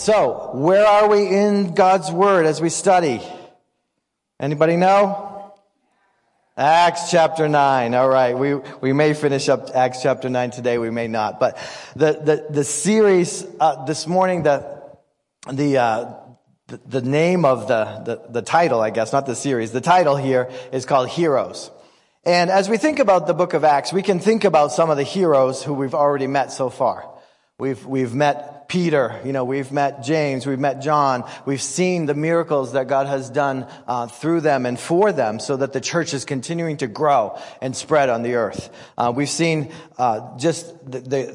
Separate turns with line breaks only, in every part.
So, where are we in God's Word as we study? Anybody know? Acts chapter 9. All right. We, we may finish up Acts chapter 9 today. We may not. But the, the, the series, uh, this morning, the, the, uh, the, the name of the, the, the title, I guess, not the series, the title here is called Heroes. And as we think about the book of Acts, we can think about some of the heroes who we've already met so far. We've, we've met Peter, you know, we've met James, we've met John, we've seen the miracles that God has done uh, through them and for them so that the church is continuing to grow and spread on the earth. Uh, we've seen uh, just the, the,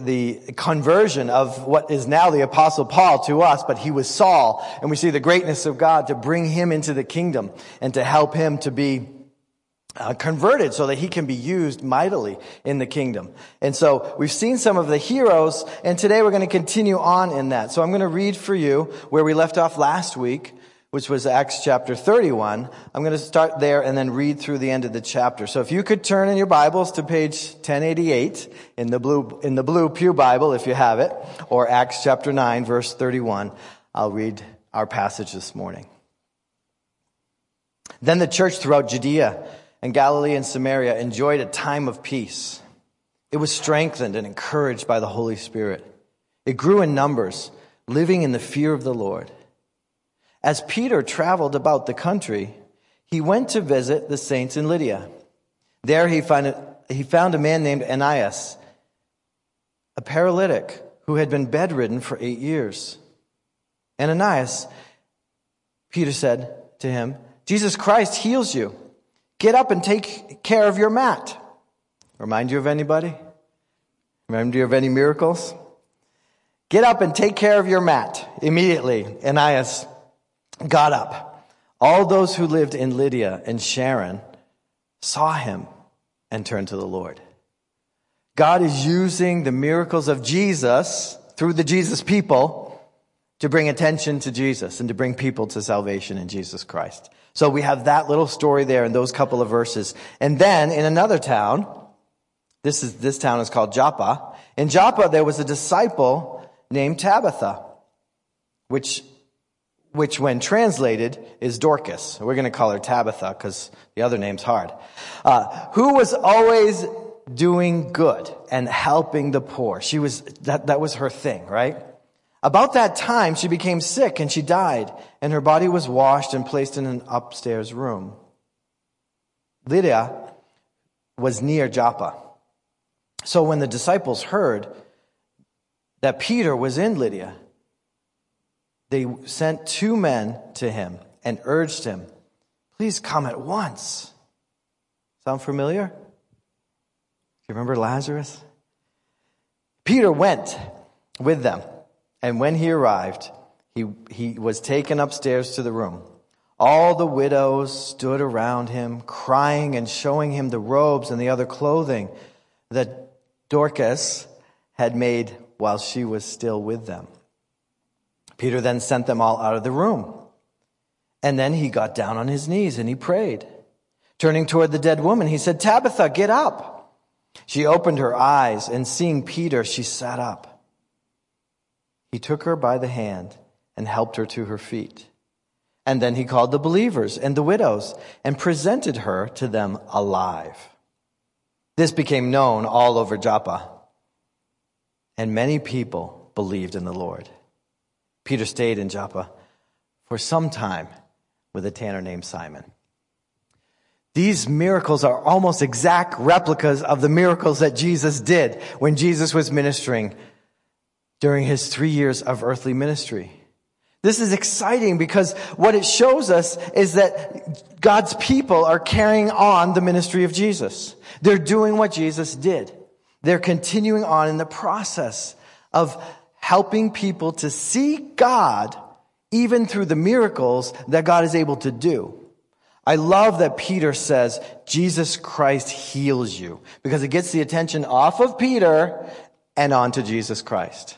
the, conversion of what is now the apostle Paul to us, but he was Saul, and we see the greatness of God to bring him into the kingdom and to help him to be uh, converted so that he can be used mightily in the kingdom. And so we've seen some of the heroes, and today we're going to continue on in that. So I'm going to read for you where we left off last week, which was Acts chapter 31. I'm going to start there and then read through the end of the chapter. So if you could turn in your Bibles to page 1088 in the blue, in the blue Pew Bible, if you have it, or Acts chapter 9, verse 31, I'll read our passage this morning. Then the church throughout Judea and Galilee and Samaria enjoyed a time of peace. It was strengthened and encouraged by the Holy Spirit. It grew in numbers, living in the fear of the Lord. As Peter traveled about the country, he went to visit the saints in Lydda. There he found a, he found a man named Aeneas, a paralytic who had been bedridden for eight years. Aeneas, Peter said to him, Jesus Christ heals you. Get up and take care of your mat. Remind you of anybody? Remind you of any miracles? Get up and take care of your mat. Immediately, Aeneas got up. All those who lived in Lydda and Sharon saw him and turned to the Lord. God is using the miracles of Jesus through the Jesus people to bring attention to Jesus and to bring people to salvation in Jesus Christ. So we have that little story there in those couple of verses. And then in another town, this is, this town is called Joppa. In Joppa, there was a disciple named Tabitha, which, which when translated is Dorcas. We're going to call her Tabitha because the other name's hard. Uh, who was always doing good and helping the poor. She was, that, that was her thing, right? About that time, she became sick and she died, and her body was washed and placed in an upstairs room. Lydda was near Joppa. So when the disciples heard that Peter was in Lydda, they sent two men to him and urged him, Please come at once. Sound familiar? Do you remember Lazarus? Peter went with them. And when he arrived, he, he was taken upstairs to the room. All the widows stood around him, crying and showing him the robes and the other clothing that Dorcas had made while she was still with them. Peter then sent them all out of the room. And then he got down on his knees and he prayed. Turning toward the dead woman, he said, Tabitha, get up. She opened her eyes and seeing Peter, she sat up. He took her by the hand and helped her to her feet. And then he called the believers and the widows and presented her to them alive. This became known all over Joppa, and many people believed in the Lord. Peter stayed in Joppa for some time with a tanner named Simon. These miracles are almost exact replicas of the miracles that Jesus did when Jesus was ministering during his three years of earthly ministry. This is exciting because what it shows us is that God's people are carrying on the ministry of Jesus. They're doing what Jesus did. They're continuing on in the process of helping people to see God even through the miracles that God is able to do. I love that Peter says, Jesus Christ heals you because it gets the attention off of Peter and onto Jesus Christ.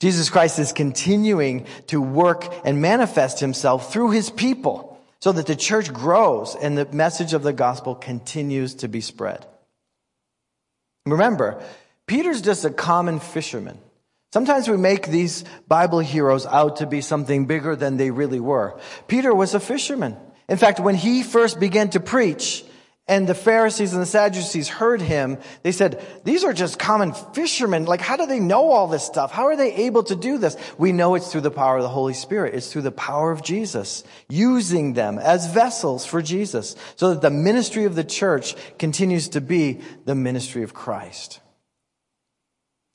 Jesus Christ is continuing to work and manifest himself through his people so that the church grows and the message of the gospel continues to be spread. Remember, Peter's just a common fisherman. Sometimes we make these Bible heroes out to be something bigger than they really were. Peter was a fisherman. In fact, when he first began to preach, and the Pharisees and the Sadducees heard him, they said, these are just common fishermen. Like, how do they know all this stuff? How are they able to do this? We know it's through the power of the Holy Spirit. It's through the power of Jesus, using them as vessels for Jesus, so that the ministry of the church continues to be the ministry of Christ.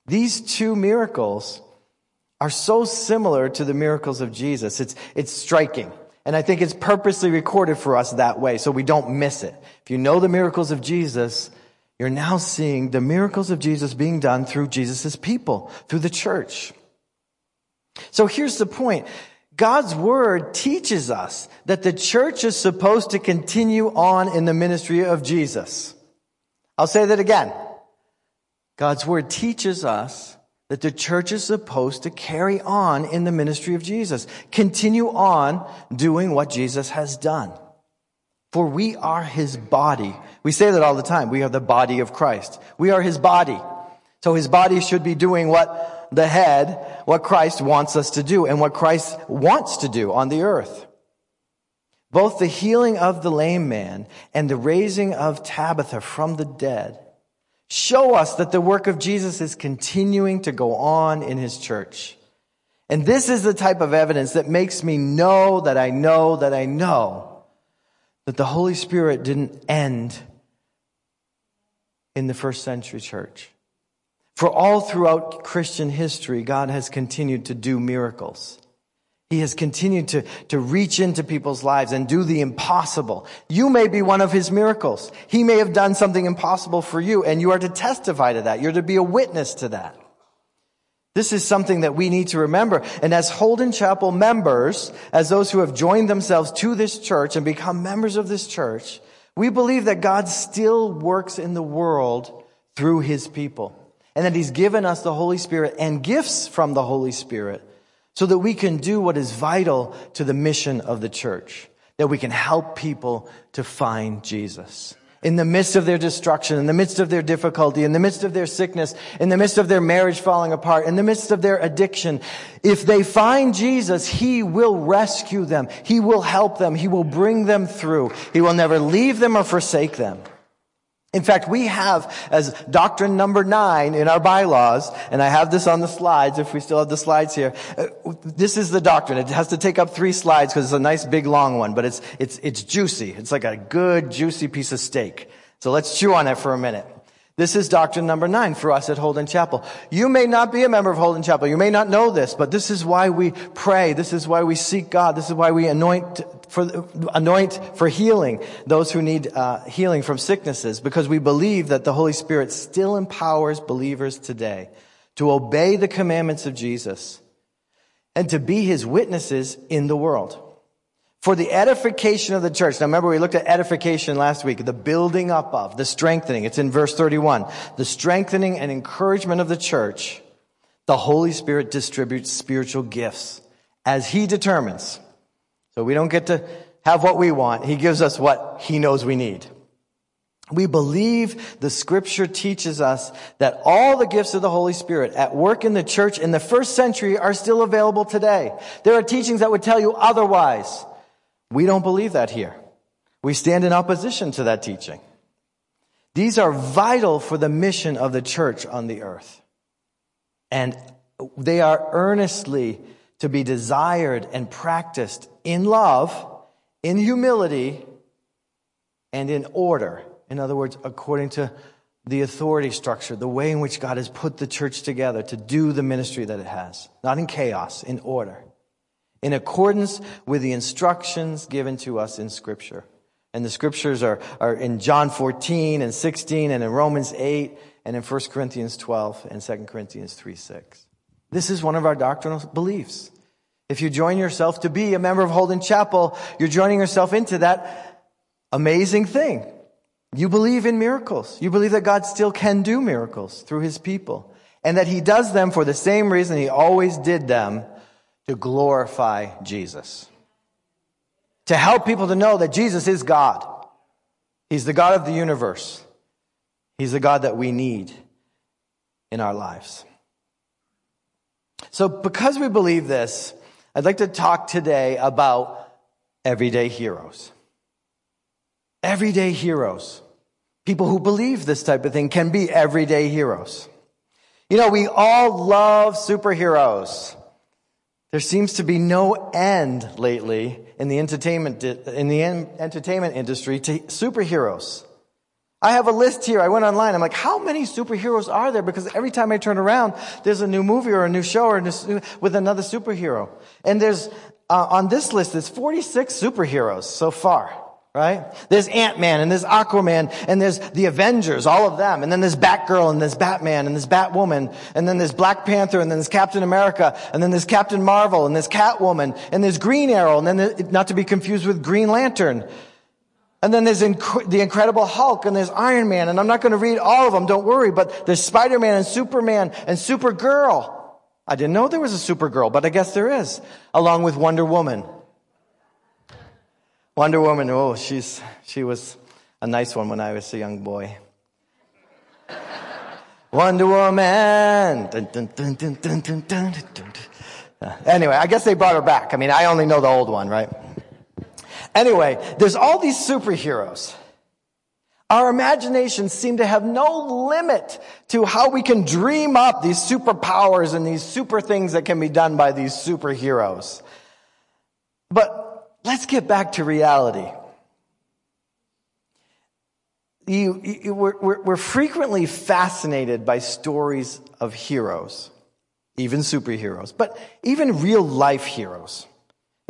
These two miracles are so similar to the miracles of Jesus. It's, it's striking. And I think it's purposely recorded for us that way so we don't miss it. If you know the miracles of Jesus, you're now seeing the miracles of Jesus being done through Jesus' people, through the church. So here's the point. God's word teaches us that the church is supposed to continue on in the ministry of Jesus. I'll say that again. God's word teaches us that the church is supposed to carry on in the ministry of Jesus, continue on doing what Jesus has done. For we are his body. We say that all the time. We are the body of Christ. We are his body. So his body should be doing what the head, what Christ wants us to do and what Christ wants to do on the earth. Both the healing of the lame man and the raising of Tabitha from the dead show us that the work of Jesus is continuing to go on in his church. And this is the type of evidence that makes me know that I know that I know that the Holy Spirit didn't end in the first century church. For all throughout Christian history, God has continued to do miracles. He has continued to, to reach into people's lives and do the impossible. You may be one of his miracles. He may have done something impossible for you and you are to testify to that. You're to be a witness to that. This is something that we need to remember. And as Holden Chapel members, as those who have joined themselves to this church and become members of this church, we believe that God still works in the world through his people and that he's given us the Holy Spirit and gifts from the Holy Spirit so that we can do what is vital to the mission of the church, that we can help people to find Jesus. In the midst of their destruction, in the midst of their difficulty, in the midst of their sickness, in the midst of their marriage falling apart, in the midst of their addiction, if they find Jesus, He will rescue them. He will help them. He will bring them through. He will never leave them or forsake them. In fact, we have as doctrine number nine in our bylaws, and I have this on the slides if we still have the slides here. Uh, this is the doctrine. It has to take up three slides because it's a nice big long one, but it's, it's, it's juicy. It's like a good juicy piece of steak. So let's chew on it for a minute. This is doctrine number nine for us at Holden Chapel. You may not be a member of Holden Chapel. You may not know this, but this is why we pray. This is why we seek God. This is why we anoint for, anoint for healing those who need uh, healing from sicknesses because we believe that the Holy Spirit still empowers believers today to obey the commandments of Jesus and to be his witnesses in the world for the edification of the church. Now remember we looked at edification last week, the building up of, the strengthening. It's in verse 31. The strengthening and encouragement of the church. The Holy Spirit distributes spiritual gifts as he determines. So we don't get to have what we want. He gives us what he knows we need. We believe the scripture teaches us that all the gifts of the Holy Spirit at work in the church in the first century are still available today. There are teachings that would tell you otherwise. We don't believe that here. We stand in opposition to that teaching. These are vital for the mission of the church on the earth. And they are earnestly to be desired and practiced in love, in humility, and in order. In other words, according to the authority structure, the way in which God has put the church together to do the ministry that it has. Not in chaos, in order in accordance with the instructions given to us in Scripture. And the Scriptures are, are in John 14 and 16 and in Romans 8 and in 1 Corinthians 12 and 2 Corinthians 3 6. This is one of our doctrinal beliefs. If you join yourself to be a member of Holden Chapel, you're joining yourself into that amazing thing. You believe in miracles. You believe that God still can do miracles through his people and that he does them for the same reason he always did them to glorify Jesus. To help people to know that Jesus is God. He's the God of the universe. He's the God that we need in our lives. So because we believe this, I'd like to talk today about everyday heroes. Everyday heroes. People who believe this type of thing can be everyday heroes. You know, we all love superheroes. There seems to be no end lately in the entertainment, in the entertainment industry to superheroes. I have a list here. I went online. I'm like, how many superheroes are there? Because every time I turn around, there's a new movie or a new show or new, with another superhero. And there's, uh, on this list, there's 46 superheroes so far right? There's Ant-Man and there's Aquaman and there's the Avengers, all of them. And then there's Batgirl and there's Batman and there's Batwoman and then there's Black Panther and then there's Captain America and then there's Captain Marvel and there's Catwoman and there's Green Arrow and then not to be confused with Green Lantern. And then there's Inc- the Incredible Hulk and there's Iron Man and I'm not going to read all of them, don't worry, but there's Spider-Man and Superman and Supergirl. I didn't know there was a Supergirl, but I guess there is, along with Wonder Woman. Wonder Woman, oh, she's, she was a nice one when I was a young boy. Wonder Woman. Dun, dun, dun, uh, anyway, I guess they brought her back. I mean, I only know the old one, right? Anyway, there's all these superheroes. Our imaginations seem to have no limit to how we can dream up these superpowers and these super things that can be done by these superheroes. But let's get back to reality. You, you, we're, we're frequently fascinated by stories of heroes, even superheroes, but even real life heroes.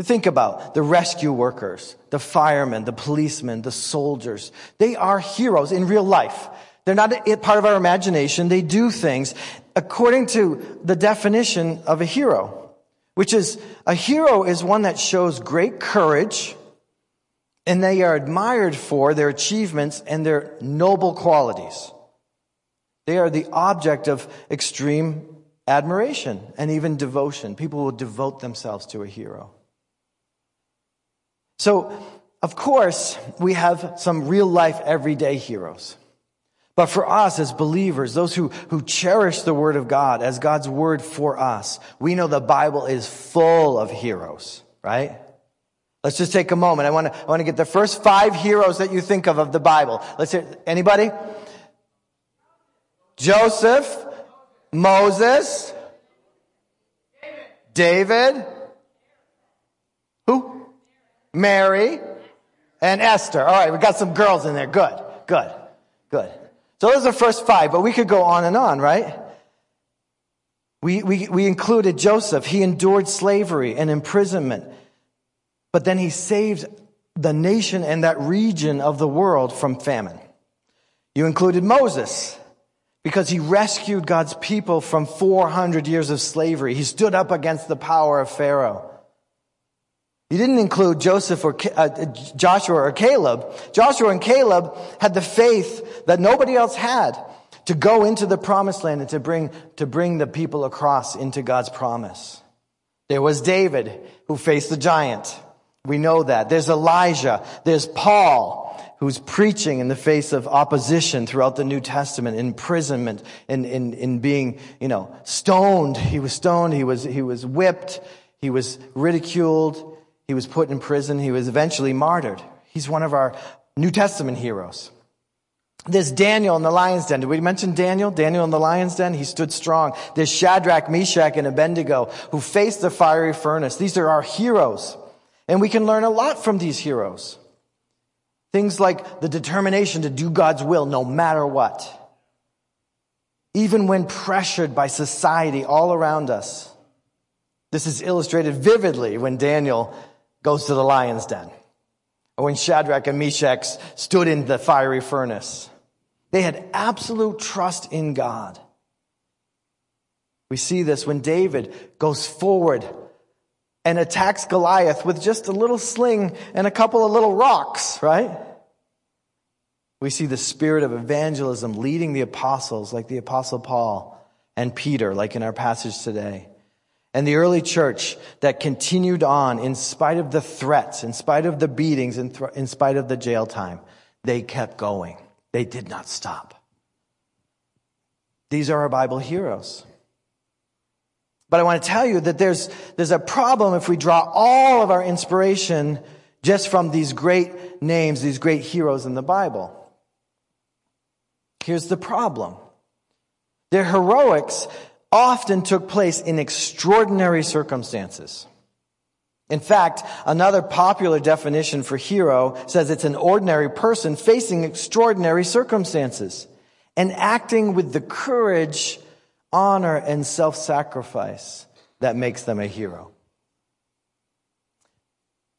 Think about the rescue workers, the firemen, the policemen, the soldiers. They are heroes in real life. They're not part of our imagination. They do things according to the definition of a hero which is a hero is one that shows great courage and they are admired for their achievements and their noble qualities. They are the object of extreme admiration and even devotion. People will devote themselves to a hero. So, of course, we have some real life everyday heroes. But for us as believers, those who, who cherish the Word of God as God's Word for us, we know the Bible is full of heroes, right? Let's just take a moment. I want to, I want to get the first five heroes that you think of of the Bible. Let's hear, anybody? Joseph, Moses, David, who? Mary, and Esther. All right, we got some girls in there. Good, good, good. So those are the first five, but we could go on and on, right? We, we, we included Joseph. He endured slavery and imprisonment, but then he saved the nation and that region of the world from famine. You included Moses because he rescued God's people from 400 years of slavery. He stood up against the power of Pharaoh. You didn't include Joseph or uh, Joshua or Caleb. Joshua and Caleb had the faith that nobody else had to go into the promised land and to bring, to bring the people across into God's promise. There was David who faced the giant. We know that. There's Elijah. There's Paul who's preaching in the face of opposition throughout the New Testament, imprisonment, in, in, in being, you know, stoned. He was stoned. He was, he was whipped. He was ridiculed. He was put in prison. He was eventually martyred. He's one of our New Testament heroes. There's Daniel in the lion's den. Did we mention Daniel? Daniel in the lion's den. He stood strong. There's Shadrach, Meshach, and Abednego who faced the fiery furnace. These are our heroes. And we can learn a lot from these heroes. Things like the determination to do God's will no matter what. Even when pressured by society all around us. This is illustrated vividly when Daniel goes to the lion's den. Or when Shadrach and Meshach stood in the fiery furnace. They had absolute trust in God. We see this when David goes forward and attacks Goliath with just a little sling and a couple of little rocks, right? We see the spirit of evangelism leading the apostles like the apostle Paul and Peter, like in our passage today. And the early church that continued on in spite of the threats, in spite of the beatings, in, th- in spite of the jail time, they kept going. They did not stop. These are our Bible heroes. But I want to tell you that there's, there's a problem if we draw all of our inspiration just from these great names, these great heroes in the Bible. Here's the problem. Their heroics often took place in extraordinary circumstances. In fact, another popular definition for hero says it's an ordinary person facing extraordinary circumstances and acting with the courage, honor, and self-sacrifice that makes them a hero.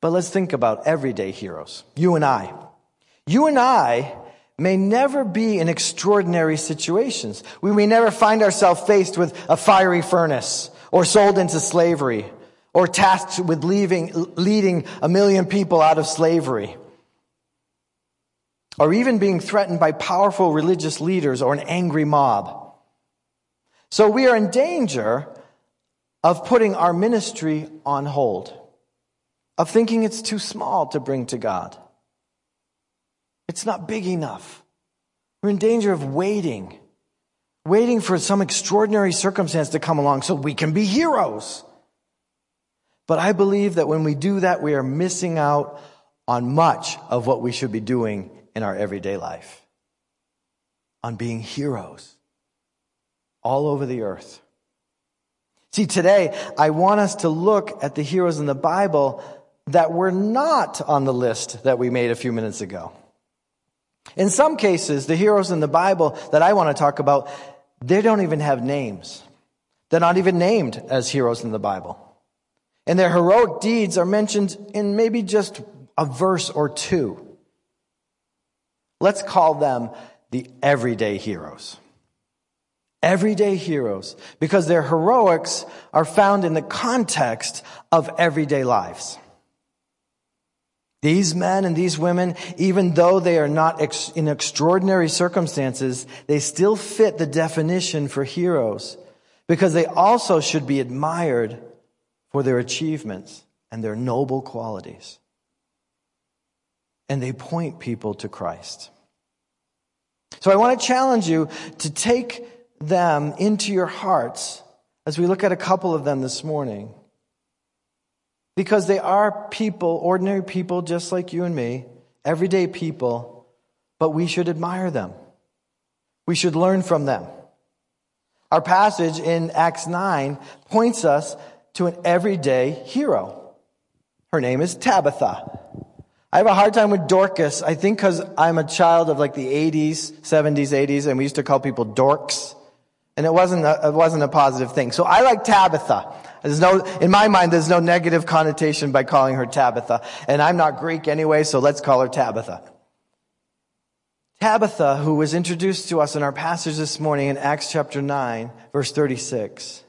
But let's think about everyday heroes. You and I. You and I may never be in extraordinary situations. We may never find ourselves faced with a fiery furnace or sold into slavery or tasked with leaving, leading a million people out of slavery or even being threatened by powerful religious leaders or an angry mob. So we are in danger of putting our ministry on hold, of thinking it's too small to bring to God. It's not big enough. We're in danger of waiting, waiting for some extraordinary circumstance to come along so we can be heroes. But I believe that when we do that, we are missing out on much of what we should be doing in our everyday life. On being heroes all over the earth. See, today, I want us to look at the heroes in the Bible that were not on the list that we made a few minutes ago. In some cases, the heroes in the Bible that I want to talk about, they don't even have names. They're not even named as heroes in the Bible. And their heroic deeds are mentioned in maybe just a verse or two. Let's call them the everyday heroes. Everyday heroes, because their heroics are found in the context of everyday lives. These men and these women, even though they are not ex- in extraordinary circumstances, they still fit the definition for heroes because they also should be admired for their achievements and their noble qualities. And they point people to Christ. So I want to challenge you to take them into your hearts as we look at a couple of them this morning. Because they are people, ordinary people just like you and me, everyday people, but we should admire them. We should learn from them. Our passage in Acts 9 points us to an everyday hero. Her name is Tabitha. I have a hard time with Dorcas. I think because I'm a child of like the 80s, 70s, 80s, and we used to call people dorks. And it wasn't a, it wasn't a positive thing. So I like Tabitha. There's no, in my mind, there's no negative connotation by calling her Tabitha. And I'm not Greek anyway, so let's call her Tabitha. Tabitha, who was introduced to us in our passage this morning in Acts chapter 9, verse 36.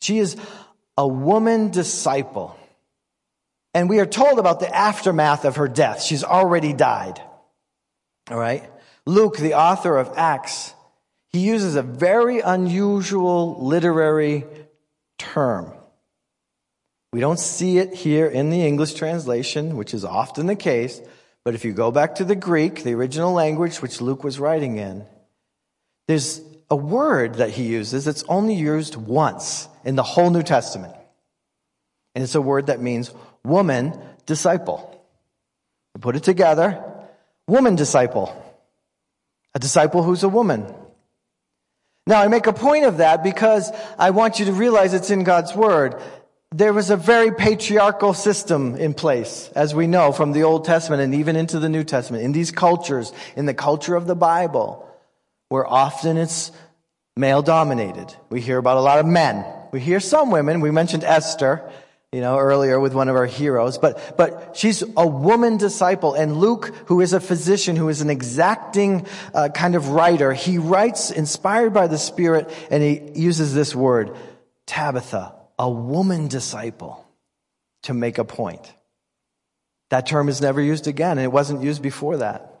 She is a woman disciple. And we are told about the aftermath of her death. She's already died. All right. Luke, the author of Acts, he uses a very unusual literary term. We don't see it here in the English translation, which is often the case. But if you go back to the Greek, the original language which Luke was writing in, there's a word that he uses that's only used once in the whole New Testament. And it's a word that means woman disciple. Put it together, woman disciple. A disciple who's a woman. Now, I make a point of that because I want you to realize it's in God's Word. There was a very patriarchal system in place, as we know from the Old Testament and even into the New Testament. In these cultures, in the culture of the Bible, where often it's male dominated. We hear about a lot of men. We hear some women. We mentioned Esther you know, earlier with one of our heroes, but, but she's a woman disciple. And Luke, who is a physician, who is an exacting uh, kind of writer, he writes inspired by the Spirit and he uses this word, Tabitha, a woman disciple, to make a point. That term is never used again and it wasn't used before that.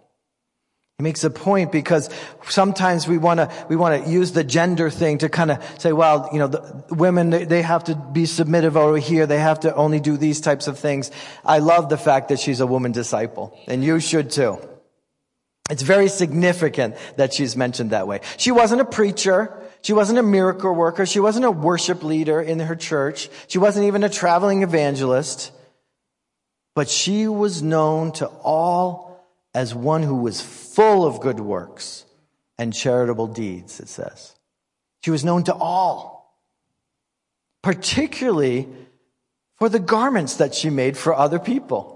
He makes a point because sometimes we want to we want to use the gender thing to kind of say, well, you know, the women they have to be submissive over here. They have to only do these types of things. I love the fact that she's a woman disciple, and you should too. It's very significant that she's mentioned that way. She wasn't a preacher. She wasn't a miracle worker. She wasn't a worship leader in her church. She wasn't even a traveling evangelist. But she was known to all as one who was full of good works and charitable deeds, it says. She was known to all, particularly for the garments that she made for other people.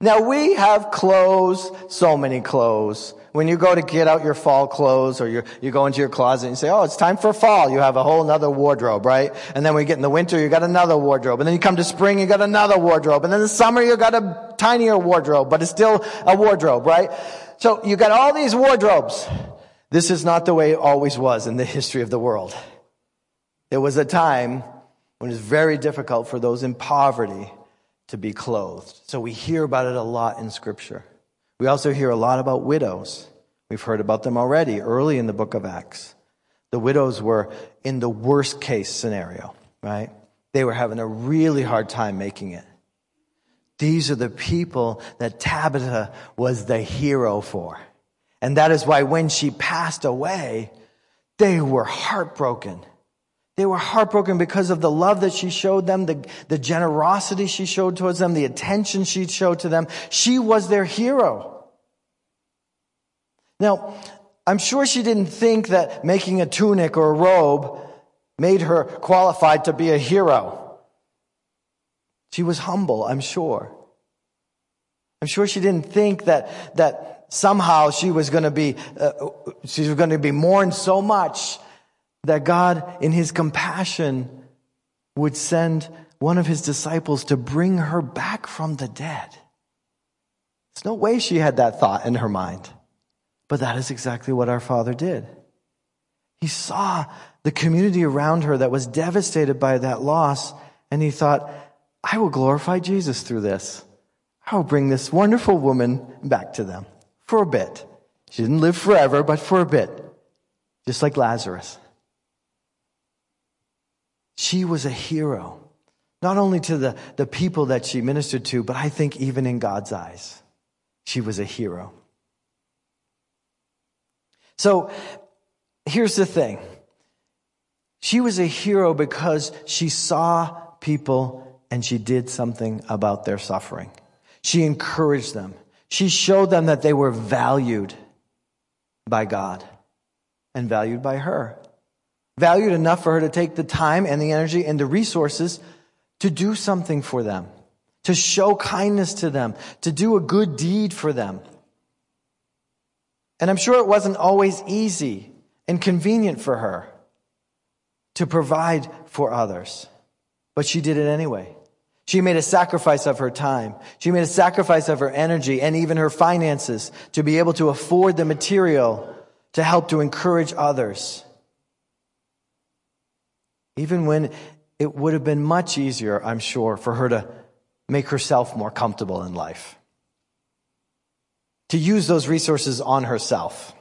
Now we have clothes, so many clothes. When you go to get out your fall clothes or you you go into your closet and say, oh, it's time for fall, you have a whole other wardrobe, right? And then we get in the winter, you got another wardrobe. And then you come to spring, you got another wardrobe. And then the summer, you got a tinier wardrobe, but it's still a wardrobe, right? So you got all these wardrobes. This is not the way it always was in the history of the world. There was a time when it was very difficult for those in poverty to be clothed. So we hear about it a lot in Scripture. We also hear a lot about widows. We've heard about them already early in the book of Acts. The widows were in the worst case scenario, right? They were having a really hard time making it. These are the people that Tabitha was the hero for. And that is why when she passed away, they were heartbroken. They were heartbroken because of the love that she showed them, the, the generosity she showed towards them, the attention she showed to them. She was their hero. Now, I'm sure she didn't think that making a tunic or a robe made her qualified to be a hero. She was humble, I'm sure. I'm sure she didn't think that, that somehow she was going to be, uh, she was going to be mourned so much that God, in his compassion, would send one of his disciples to bring her back from the dead. There's no way she had that thought in her mind. But that is exactly what our Father did. He saw the community around her that was devastated by that loss, and he thought, I will glorify Jesus through this. I will bring this wonderful woman back to them for a bit. She didn't live forever, but for a bit, just like Lazarus. She was a hero, not only to the, the people that she ministered to, but I think even in God's eyes, she was a hero. So here's the thing. She was a hero because she saw people and she did something about their suffering. She encouraged them. She showed them that they were valued by God and valued by her valued enough for her to take the time and the energy and the resources to do something for them, to show kindness to them, to do a good deed for them. And I'm sure it wasn't always easy and convenient for her to provide for others, but she did it anyway. She made a sacrifice of her time. She made a sacrifice of her energy and even her finances to be able to afford the material to help to encourage others even when it would have been much easier, I'm sure, for her to make herself more comfortable in life. To use those resources on herself.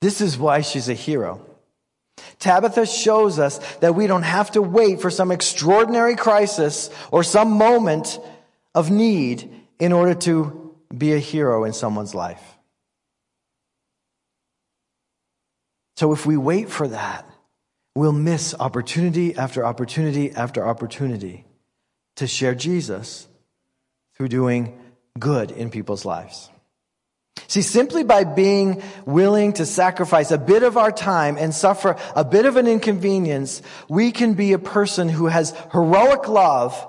This is why she's a hero. Tabitha shows us that we don't have to wait for some extraordinary crisis or some moment of need in order to be a hero in someone's life. So if we wait for that, we'll miss opportunity after opportunity after opportunity to share Jesus through doing good in people's lives. See, simply by being willing to sacrifice a bit of our time and suffer a bit of an inconvenience, we can be a person who has heroic love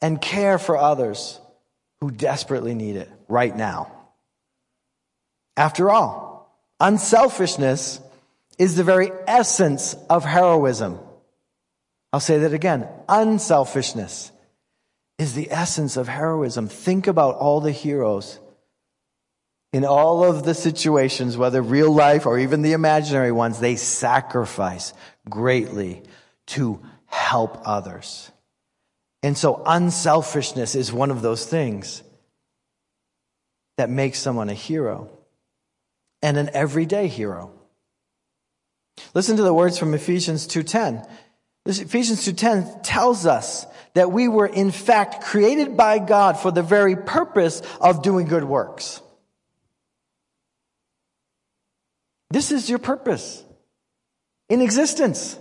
and care for others who desperately need it right now. After all, unselfishness is the very essence of heroism. I'll say that again. Unselfishness is the essence of heroism. Think about all the heroes in all of the situations, whether real life or even the imaginary ones, they sacrifice greatly to help others. And so unselfishness is one of those things that makes someone a hero and an everyday hero. Listen to the words from Ephesians 2:10. Ephesians 2:10 tells us that we were in fact created by God for the very purpose of doing good works. This is your purpose. in existence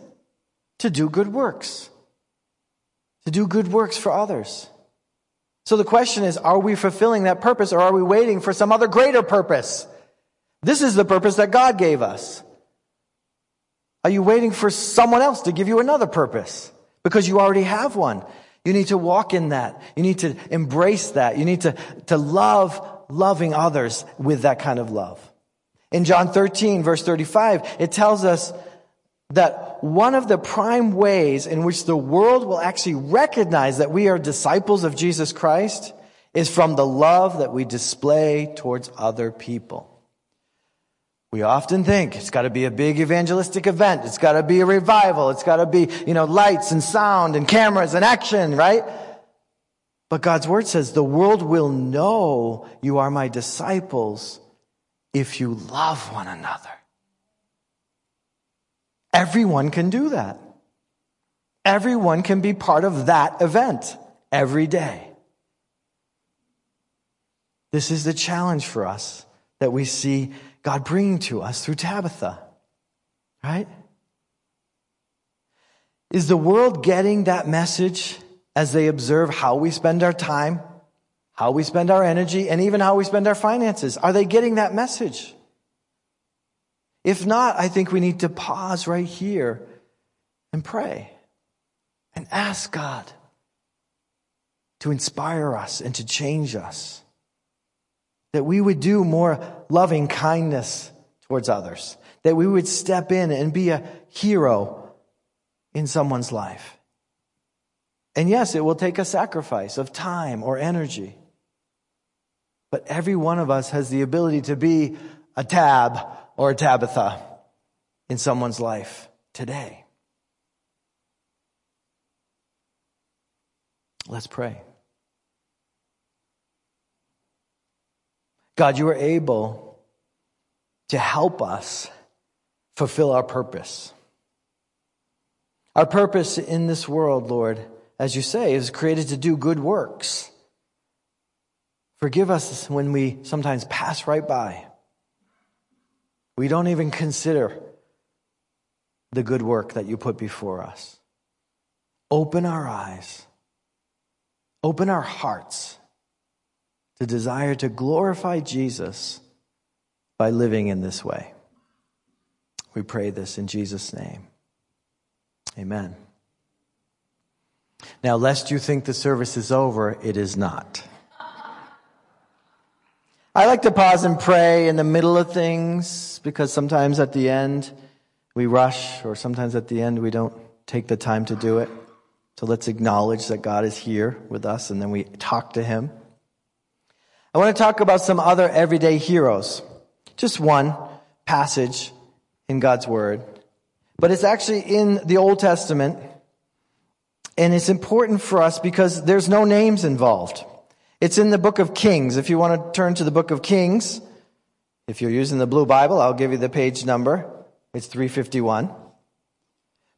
to do good works, to do good works for others. So the question is, are we fulfilling that purpose or are we waiting for some other greater purpose? This is the purpose that God gave us. Are you waiting for someone else to give you another purpose? Because you already have one. You need to walk in that. You need to embrace that. You need to, to love loving others with that kind of love. In John 13 verse 35, it tells us that one of the prime ways in which the world will actually recognize that we are disciples of Jesus Christ is from the love that we display towards other people. We often think it's got to be a big evangelistic event. It's got to be a revival. It's got to be, you know, lights and sound and cameras and action, right? But God's word says the world will know you are my disciples if you love one another. Everyone can do that. Everyone can be part of that event every day. This is the challenge for us that we see God bringing to us through Tabitha. Right? Is the world getting that message as they observe how we spend our time, how we spend our energy, and even how we spend our finances? Are they getting that message? If not, I think we need to pause right here and pray and ask God to inspire us and to change us that we would do more loving kindness towards others, that we would step in and be a hero in someone's life. And yes, it will take a sacrifice of time or energy. But every one of us has the ability to be a tab or a Tabitha in someone's life today. Let's pray. God, you are able to help us fulfill our purpose. Our purpose in this world, Lord, as you say, is created to do good works. Forgive us when we sometimes pass right by. We don't even consider the good work that you put before us. Open our eyes, open our hearts the desire to glorify Jesus by living in this way. We pray this in Jesus' name. Amen. Now, lest you think the service is over, it is not. I like to pause and pray in the middle of things because sometimes at the end we rush, or sometimes at the end we don't take the time to do it. So let's acknowledge that God is here with us and then we talk to Him. I want to talk about some other everyday heroes. Just one passage in God's Word. But it's actually in the Old Testament. And it's important for us because there's no names involved. It's in the book of Kings. If you want to turn to the book of Kings, if you're using the blue Bible, I'll give you the page number. It's 351.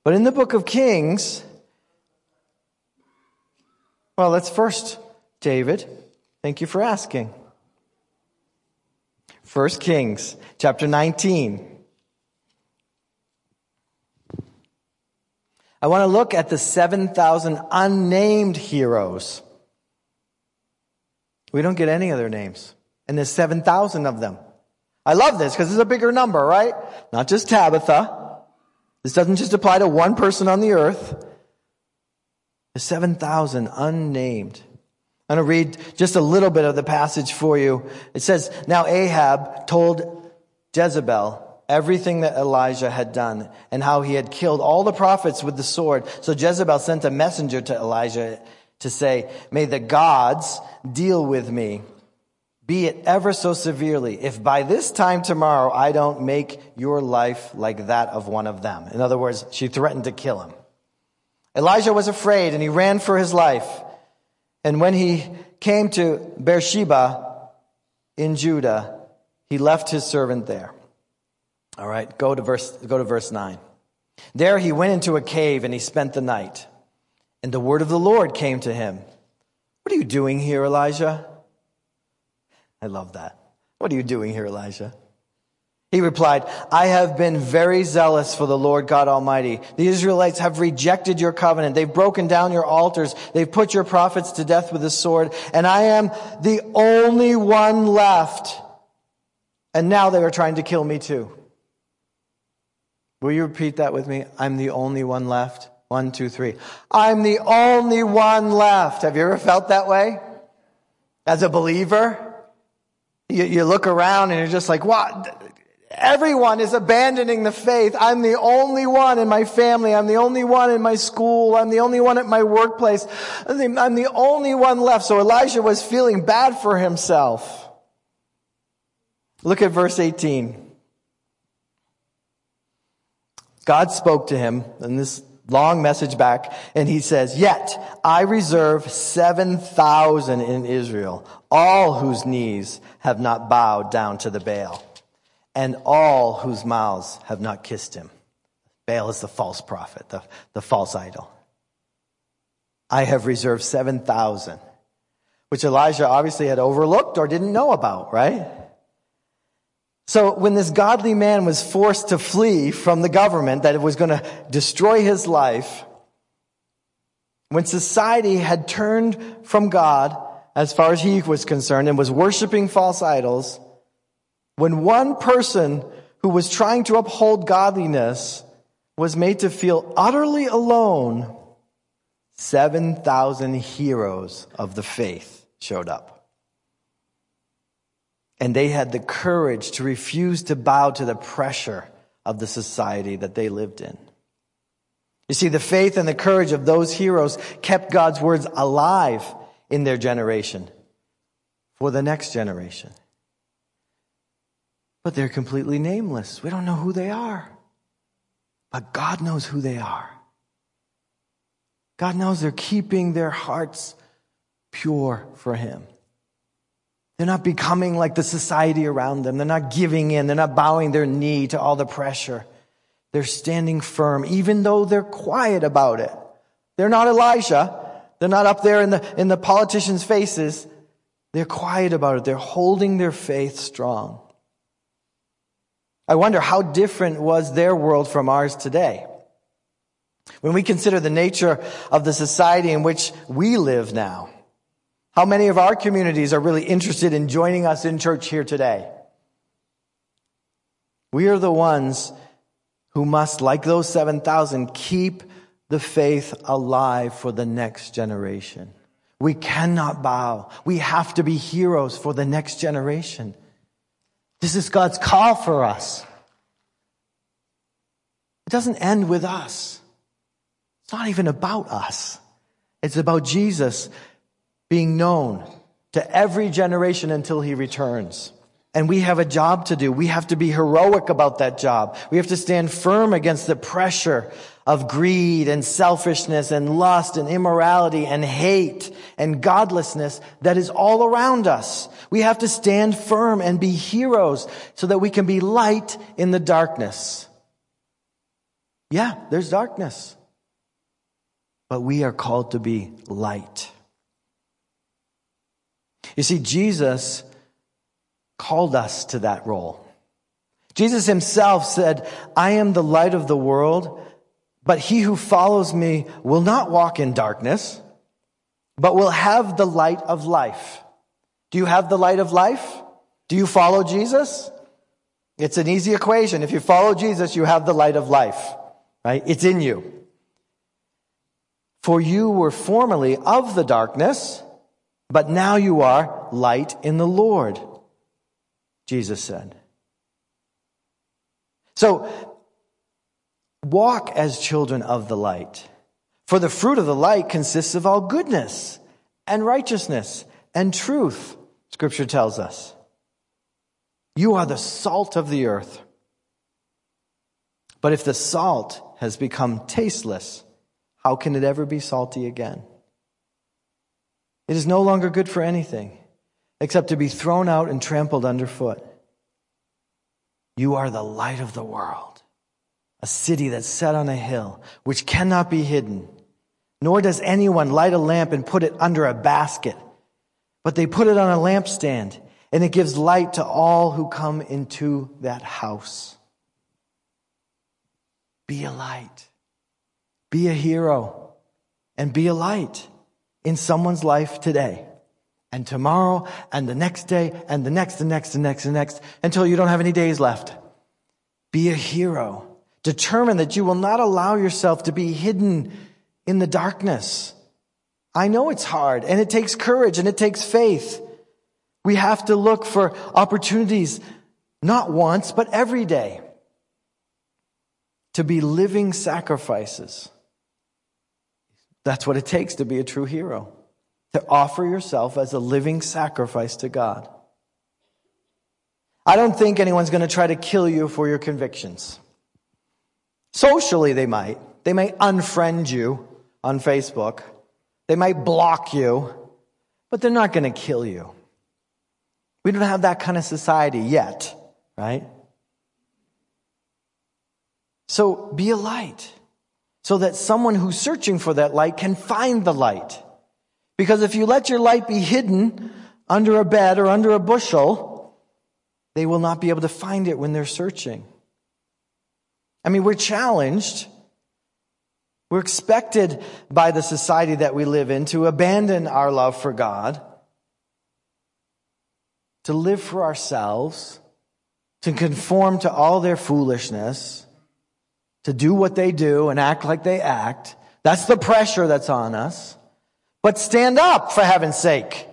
But in the book of Kings, well, let's first David. Thank you for asking. 1 Kings chapter 19. I want to look at the 7,000 unnamed heroes. We don't get any other names. And there's 7,000 of them. I love this because it's a bigger number, right? Not just Tabitha. This doesn't just apply to one person on the earth. The 7,000 unnamed. I'm going to read just a little bit of the passage for you. It says, Now Ahab told Jezebel everything that Elijah had done and how he had killed all the prophets with the sword. So Jezebel sent a messenger to Elijah to say, May the gods deal with me, be it ever so severely, if by this time tomorrow I don't make your life like that of one of them. In other words, she threatened to kill him. Elijah was afraid and he ran for his life. And when he came to Beersheba in Judah, he left his servant there. All right, go to verse, go to verse 9. There he went into a cave and he spent the night. And the word of the Lord came to him. What are you doing here, Elijah? I love that. What are you doing here, Elijah? He replied, I have been very zealous for the Lord God Almighty. The Israelites have rejected your covenant. They've broken down your altars. They've put your prophets to death with the sword. And I am the only one left. And now they are trying to kill me too. Will you repeat that with me? I'm the only one left. One, two, three. I'm the only one left. Have you ever felt that way? As a believer? You, you look around and you're just like, what? Everyone is abandoning the faith. I'm the only one in my family. I'm the only one in my school. I'm the only one at my workplace. I'm the only one left. So Elijah was feeling bad for himself. Look at verse 18. God spoke to him in this long message back and he says, Yet I reserve 7,000 in Israel, all whose knees have not bowed down to the Baal and all whose mouths have not kissed him. Baal is the false prophet, the, the false idol. I have reserved 7,000, which Elijah obviously had overlooked or didn't know about, right? So when this godly man was forced to flee from the government that was going to destroy his life, when society had turned from God as far as he was concerned and was worshiping false idols, when one person who was trying to uphold godliness was made to feel utterly alone, 7,000 heroes of the faith showed up. And they had the courage to refuse to bow to the pressure of the society that they lived in. You see, the faith and the courage of those heroes kept God's words alive in their generation for the next generation but they're completely nameless. We don't know who they are. But God knows who they are. God knows they're keeping their hearts pure for Him. They're not becoming like the society around them. They're not giving in. They're not bowing their knee to all the pressure. They're standing firm, even though they're quiet about it. They're not Elijah. They're not up there in the, in the politicians' faces. They're quiet about it. They're holding their faith strong. I wonder how different was their world from ours today. When we consider the nature of the society in which we live now, how many of our communities are really interested in joining us in church here today? We are the ones who must, like those 7,000, keep the faith alive for the next generation. We cannot bow. We have to be heroes for the next generation. This is God's call for us. It doesn't end with us. It's not even about us. It's about Jesus being known to every generation until he returns. And we have a job to do. We have to be heroic about that job. We have to stand firm against the pressure of greed and selfishness and lust and immorality and hate and godlessness that is all around us. We have to stand firm and be heroes so that we can be light in the darkness. Yeah, there's darkness. But we are called to be light. You see, Jesus called us to that role. Jesus himself said, I am the light of the world. But he who follows me will not walk in darkness, but will have the light of life. Do you have the light of life? Do you follow Jesus? It's an easy equation. If you follow Jesus, you have the light of life, right? It's in you. For you were formerly of the darkness, but now you are light in the Lord, Jesus said. So Walk as children of the light. For the fruit of the light consists of all goodness and righteousness and truth, scripture tells us. You are the salt of the earth. But if the salt has become tasteless, how can it ever be salty again? It is no longer good for anything except to be thrown out and trampled underfoot. You are the light of the world a city that's set on a hill, which cannot be hidden. Nor does anyone light a lamp and put it under a basket, but they put it on a lampstand, and it gives light to all who come into that house. Be a light. Be a hero and be a light in someone's life today and tomorrow and the next day and the next and next and next and next until you don't have any days left. Be a hero. Determine that you will not allow yourself to be hidden in the darkness. I know it's hard and it takes courage and it takes faith. We have to look for opportunities, not once, but every day, to be living sacrifices. That's what it takes to be a true hero, to offer yourself as a living sacrifice to God. I don't think anyone's going to try to kill you for your convictions. Socially, they might. They might unfriend you on Facebook. They might block you, but they're not going to kill you. We don't have that kind of society yet, right? So be a light so that someone who's searching for that light can find the light. Because if you let your light be hidden under a bed or under a bushel, they will not be able to find it when they're searching. I mean, we're challenged. We're expected by the society that we live in to abandon our love for God to live for ourselves, to conform to all their foolishness, to do what they do and act like they act. That's the pressure that's on us. But stand up for heaven's sake.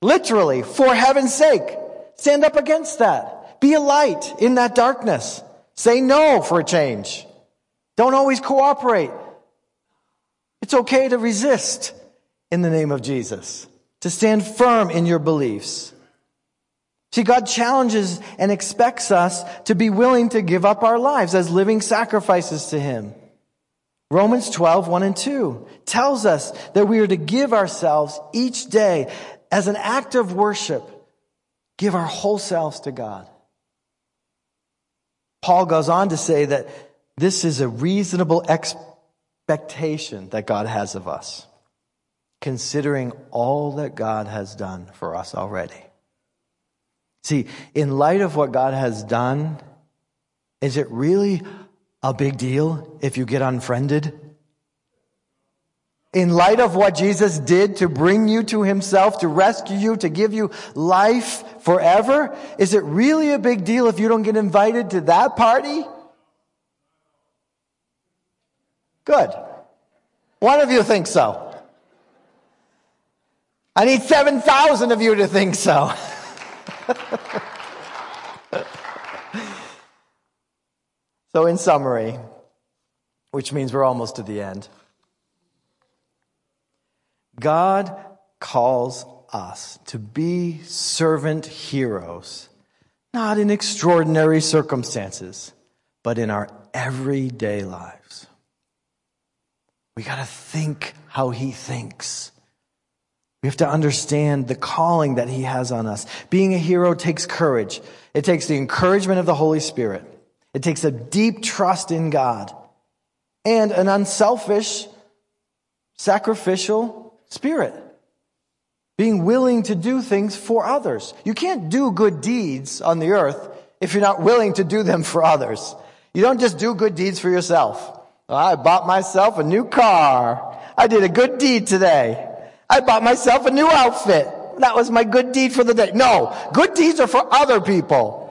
Literally, for heaven's sake. Stand up against that. Be a light in that darkness. Say no for a change. Don't always cooperate. It's okay to resist in the name of Jesus, to stand firm in your beliefs. See, God challenges and expects us to be willing to give up our lives as living sacrifices to Him. Romans 12, 1 and 2 tells us that we are to give ourselves each day as an act of worship, give our whole selves to God. Paul goes on to say that this is a reasonable expectation that God has of us, considering all that God has done for us already. See, in light of what God has done, is it really a big deal if you get unfriended? In light of what Jesus did to bring you to himself, to rescue you, to give you life forever, is it really a big deal if you don't get invited to that party? Good. One of you thinks so. I need 7,000 of you to think so. so, in summary, which means we're almost to the end, God calls us to be servant heroes, not in extraordinary circumstances, but in our everyday lives. We got to think how He thinks. We have to understand the calling that he has on us. Being a hero takes courage. It takes the encouragement of the Holy Spirit. It takes a deep trust in God and an unselfish, sacrificial spirit. Being willing to do things for others. You can't do good deeds on the earth if you're not willing to do them for others. You don't just do good deeds for yourself. I bought myself a new car. I did a good deed today. I bought myself a new outfit. That was my good deed for the day. No, good deeds are for other people.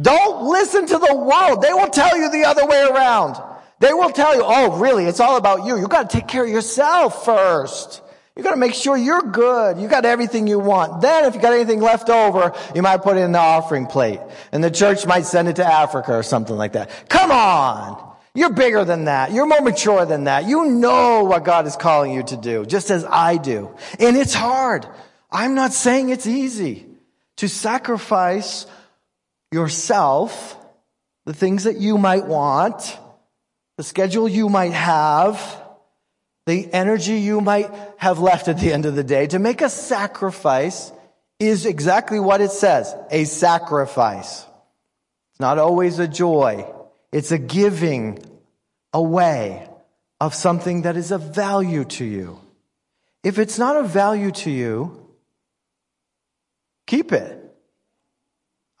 Don't listen to the world. They will tell you the other way around. They will tell you, oh, really, it's all about you. You gotta take care of yourself first. You gotta make sure you're good. You got everything you want. Then if you got anything left over, you might put it in the offering plate. And the church might send it to Africa or something like that. Come on! You're bigger than that. You're more mature than that. You know what God is calling you to do, just as I do. And it's hard. I'm not saying it's easy to sacrifice yourself, the things that you might want, the schedule you might have, the energy you might have left at the end of the day. To make a sacrifice is exactly what it says, a sacrifice. It's not always a joy. It's a giving away of something that is of value to you. If it's not of value to you, keep it.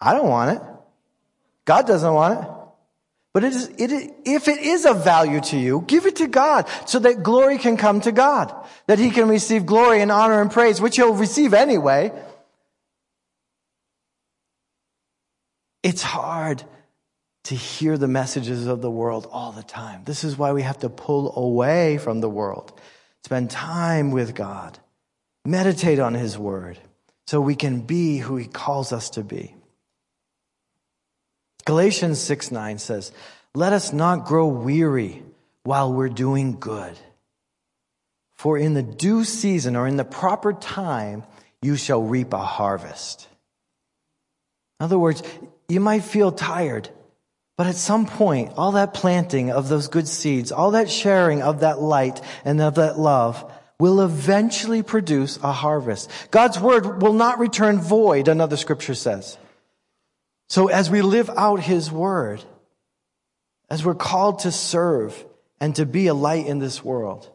I don't want it. God doesn't want it. But it is, it is, if it is of value to you, give it to God so that glory can come to God. That He can receive glory and honor and praise, which He'll receive anyway. It's hard to hear the messages of the world all the time. This is why we have to pull away from the world, spend time with God, meditate on His Word, so we can be who He calls us to be. Galatians 6 9 says, Let us not grow weary while we're doing good. For in the due season or in the proper time, you shall reap a harvest. In other words, you might feel tired, but at some point, all that planting of those good seeds, all that sharing of that light and of that love will eventually produce a harvest. God's word will not return void, another scripture says. So as we live out his word, as we're called to serve and to be a light in this world,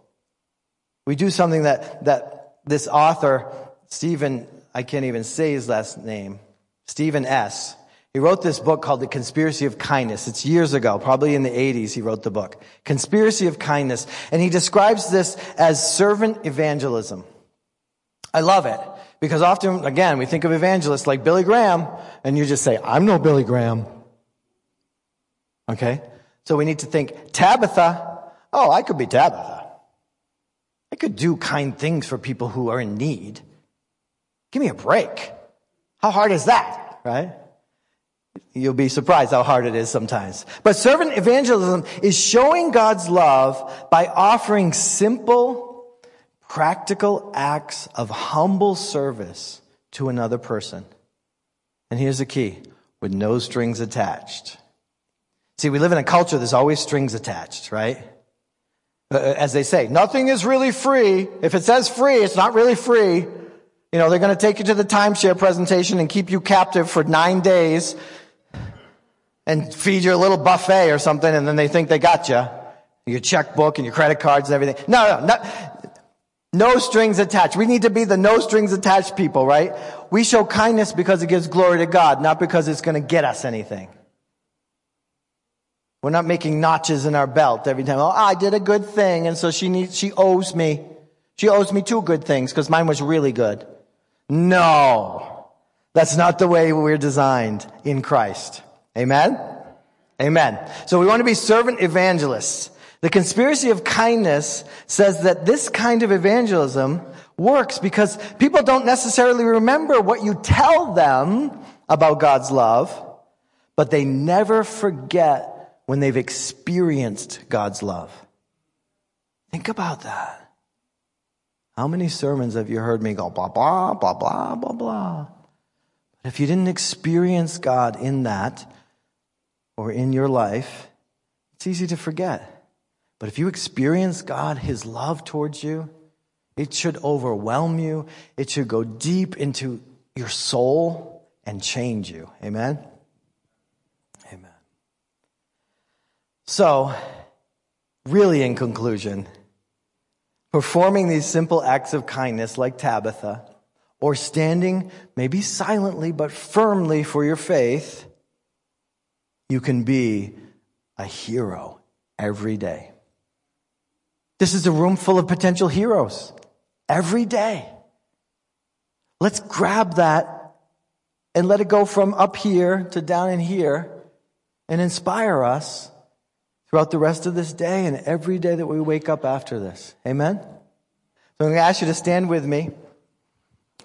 we do something that, that this author, Stephen, I can't even say his last name, Stephen S., he wrote this book called The Conspiracy of Kindness. It's years ago, probably in the 80s he wrote the book. Conspiracy of Kindness. And he describes this as servant evangelism. I love it because often, again, we think of evangelists like Billy Graham and you just say, I'm no Billy Graham. Okay? So we need to think, Tabitha, oh, I could be Tabitha. I could do kind things for people who are in need. Give me a break. How hard is that, right? You'll be surprised how hard it is sometimes. But servant evangelism is showing God's love by offering simple, practical acts of humble service to another person. And here's the key with no strings attached. See, we live in a culture there's always strings attached, right? Uh, as they say, nothing is really free. If it says free, it's not really free. You know, they're going to take you to the timeshare presentation and keep you captive for nine days and feed you a little buffet or something, and then they think they got you. Your checkbook and your credit cards and everything. No, no, no, no strings attached. We need to be the no strings attached people, right? We show kindness because it gives glory to God, not because it's going to get us anything. We're not making notches in our belt every time. Oh, I did a good thing, and so she needs, she owes me. She owes me two good things because mine was really good. No. That's not the way we're designed in Christ. Amen? Amen. So we want to be servant evangelists. The conspiracy of kindness says that this kind of evangelism works because people don't necessarily remember what you tell them about God's love, but they never forget when they've experienced God's love. Think about that. How many sermons have you heard me go blah, blah, blah, blah, blah, blah? But if you didn't experience God in that, or in your life, it's easy to forget. But if you experience God, His love towards you, it should overwhelm you. It should go deep into your soul and change you. Amen? Amen. So, really, in conclusion, performing these simple acts of kindness like Tabitha, or standing maybe silently but firmly for your faith, you can be a hero every day. This is a room full of potential heroes every day. Let's grab that and let it go from up here to down in here and inspire us throughout the rest of this day and every day that we wake up after this. Amen? So I'm going to ask you to stand with me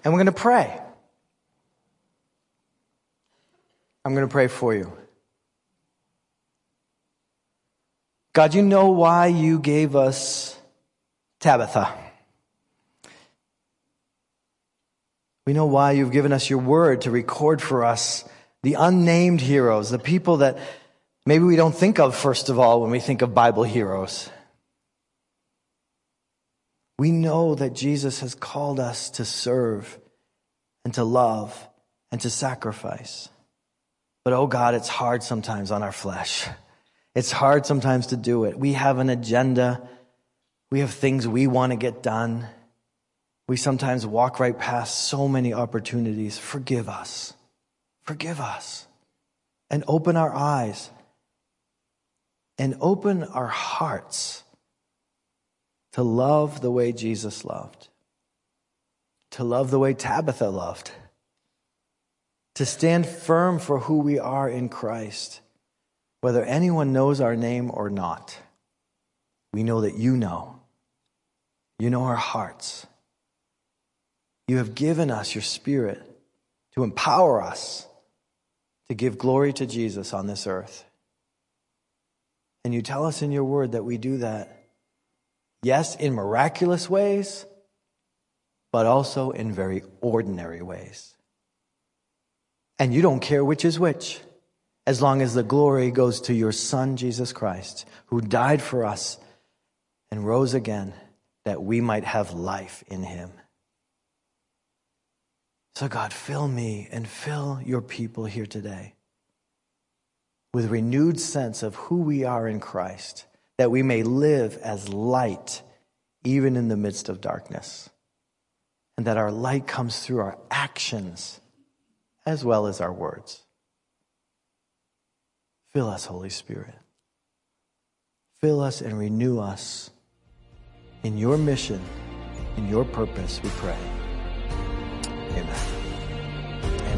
and we're going to pray. I'm going to pray for you. God, you know why you gave us Tabitha. We know why you've given us your word to record for us the unnamed heroes, the people that maybe we don't think of first of all when we think of Bible heroes. We know that Jesus has called us to serve and to love and to sacrifice. But oh God, it's hard sometimes on our flesh. It's hard sometimes to do it. We have an agenda. We have things we want to get done. We sometimes walk right past so many opportunities. Forgive us. Forgive us and open our eyes and open our hearts to love the way Jesus loved, to love the way Tabitha loved, to stand firm for who we are in Christ, whether anyone knows our name or not. We know that you know. You know our hearts. You have given us your spirit to empower us to give glory to Jesus on this earth. And you tell us in your word that we do that, yes, in miraculous ways, but also in very ordinary ways. And you don't care which is which, as long as the glory goes to your Son, Jesus Christ, who died for us and rose again that we might have life in him. So, God, fill me and fill your people here today with renewed sense of who we are in Christ, that we may live as light even in the midst of darkness, and that our light comes through our actions as well as our words. Fill us, Holy Spirit. Fill us and renew us in your mission, in your purpose, we pray. Amen. Amen.